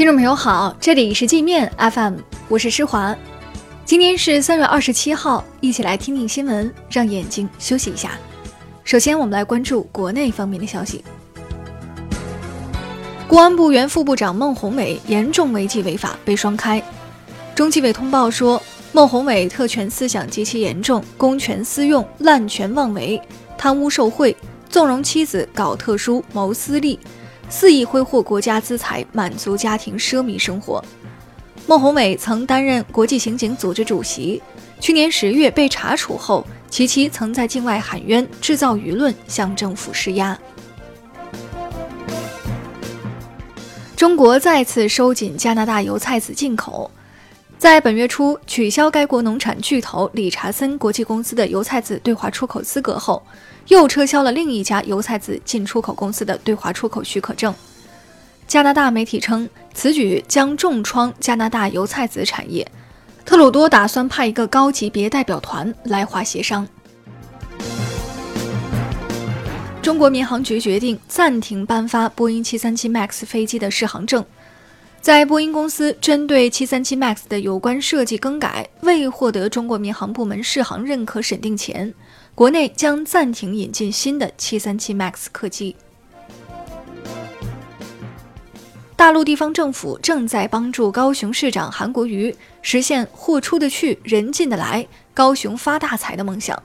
听众朋友好，这里是界面 FM，我是施华。今天是三月二十七号，一起来听听新闻，让眼睛休息一下。首先，我们来关注国内方面的消息。公安部原副部长孟宏伟严重违纪违法被双开。中纪委通报说，孟宏伟特权思想极其严重，公权私用、滥权妄为、贪污受贿，纵容妻子搞特殊、谋私利。肆意挥霍国家资财，满足家庭奢靡生活。孟宏伟曾担任国际刑警组织主席，去年十月被查处后，其妻曾在境外喊冤，制造舆论，向政府施压。中国再次收紧加拿大油菜籽进口，在本月初取消该国农产巨头理查森国际公司的油菜籽对华出口资格后。又撤销了另一家油菜籽进出口公司的对华出口许可证。加拿大媒体称，此举将重创加拿大油菜籽产业。特鲁多打算派一个高级别代表团来华协商。中国民航局决定暂停颁发波音737 MAX 飞机的适航证。在波音公司针对737 MAX 的有关设计更改未获得中国民航部门适航认可审定前。国内将暂停引进新的737 MAX 客机。大陆地方政府正在帮助高雄市长韩国瑜实现“货出得去，人进得来，高雄发大财”的梦想。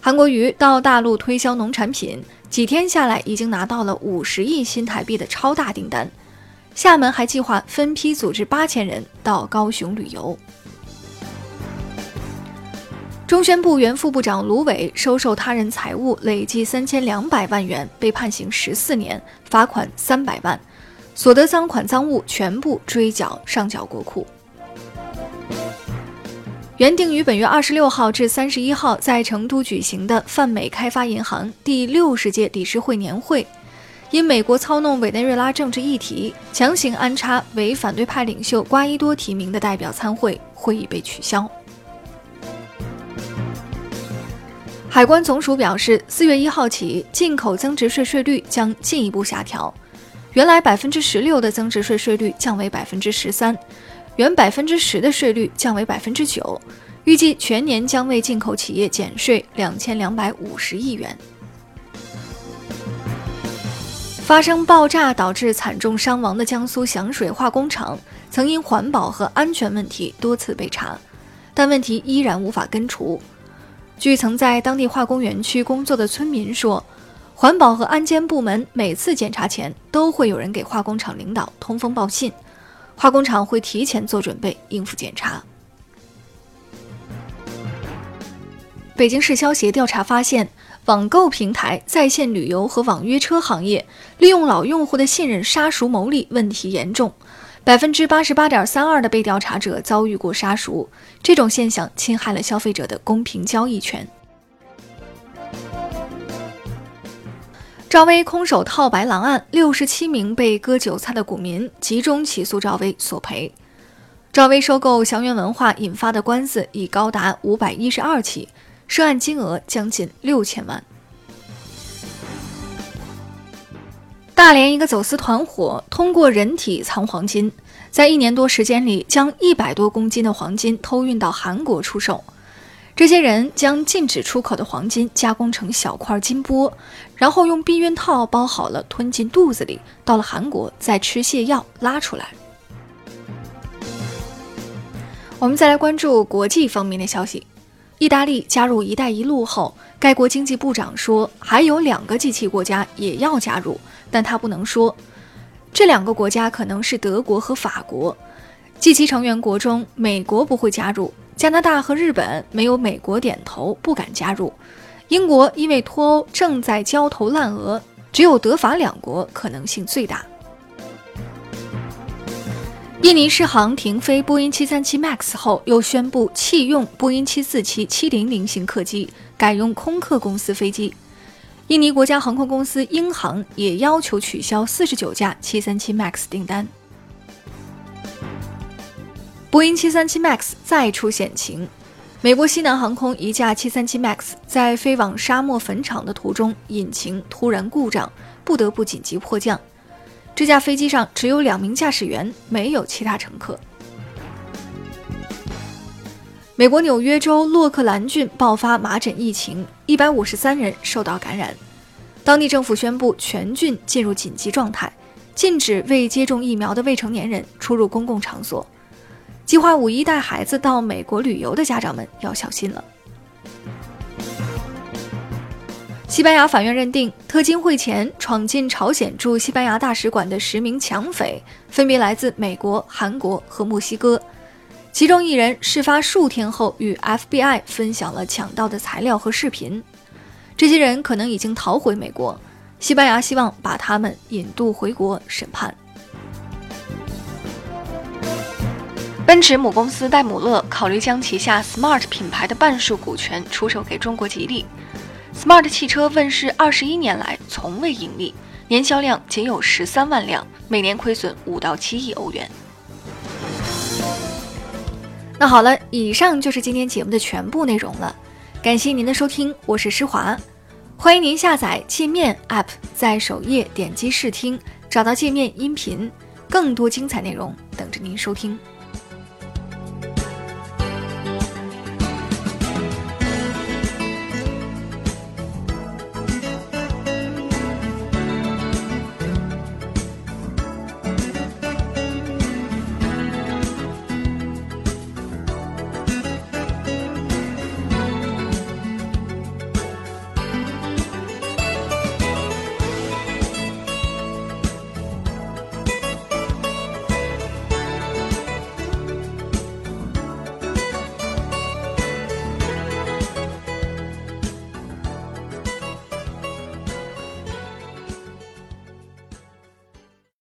韩国瑜到大陆推销农产品，几天下来已经拿到了五十亿新台币的超大订单。厦门还计划分批组织八千人到高雄旅游。中宣部原副部长卢伟收受他人财物累计三千两百万元，被判刑十四年，罚款三百万，所得赃款赃物全部追缴上缴国库。原定于本月二十六号至三十一号在成都举行的泛美开发银行第六十届理事会年会，因美国操弄委内瑞拉政治议题，强行安插为反对派领袖瓜伊多提名的代表参会，会议被取消。海关总署表示，四月一号起，进口增值税税率将进一步下调，原来百分之十六的增值税税率降为百分之十三，原百分之十的税率降为百分之九，预计全年将为进口企业减税两千两百五十亿元。发生爆炸导致惨重伤亡的江苏响水化工厂，曾因环保和安全问题多次被查，但问题依然无法根除。据曾在当地化工园区工作的村民说，环保和安监部门每次检查前都会有人给化工厂领导通风报信，化工厂会提前做准备应付检查。北京市消协调查发现，网购平台、在线旅游和网约车行业利用老用户的信任杀熟牟利问题严重。百分之八十八点三二的被调查者遭遇过杀熟，这种现象侵害了消费者的公平交易权。赵薇空手套白狼案，六十七名被割韭菜的股民集中起诉赵薇索赔。赵薇收购祥源文化引发的官司已高达五百一十二起，涉案金额将近六千万。大连一个走私团伙通过人体藏黄金，在一年多时间里，将一百多公斤的黄金偷运到韩国出售。这些人将禁止出口的黄金加工成小块金箔，然后用避孕套包好了吞进肚子里，到了韩国再吃泻药拉出来。我们再来关注国际方面的消息。意大利加入“一带一路”后，该国经济部长说，还有两个 G7 国家也要加入，但他不能说。这两个国家可能是德国和法国。G7 成员国中，美国不会加入，加拿大和日本没有美国点头，不敢加入。英国因为脱欧正在焦头烂额，只有德法两国可能性最大。印尼试航停飞波音737 MAX 后，又宣布弃用波音747-700型客机，改用空客公司飞机。印尼国家航空公司英航也要求取消49架737 MAX 订单。波音737 MAX 再出险情，美国西南航空一架737 MAX 在飞往沙漠坟场的途中，引擎突然故障，不得不紧急迫降。这架飞机上只有两名驾驶员，没有其他乘客。美国纽约州洛克兰郡爆发麻疹疫情，一百五十三人受到感染，当地政府宣布全郡进入紧急状态，禁止未接种疫苗的未成年人出入公共场所。计划五一带孩子到美国旅游的家长们要小心了。西班牙法院认定，特金会前闯进朝鲜驻西班牙大使馆的十名抢匪，分别来自美国、韩国和墨西哥。其中一人事发数天后与 FBI 分享了抢到的材料和视频，这些人可能已经逃回美国，西班牙希望把他们引渡回国审判。奔驰母公司戴姆勒考虑将旗下 Smart 品牌的半数股权出售给中国吉利。Smart 汽车问世二十一年来从未盈利，年销量仅有十三万辆，每年亏损五到七亿欧元。那好了，以上就是今天节目的全部内容了。感谢您的收听，我是施华，欢迎您下载界面 App，在首页点击试听，找到界面音频，更多精彩内容等着您收听。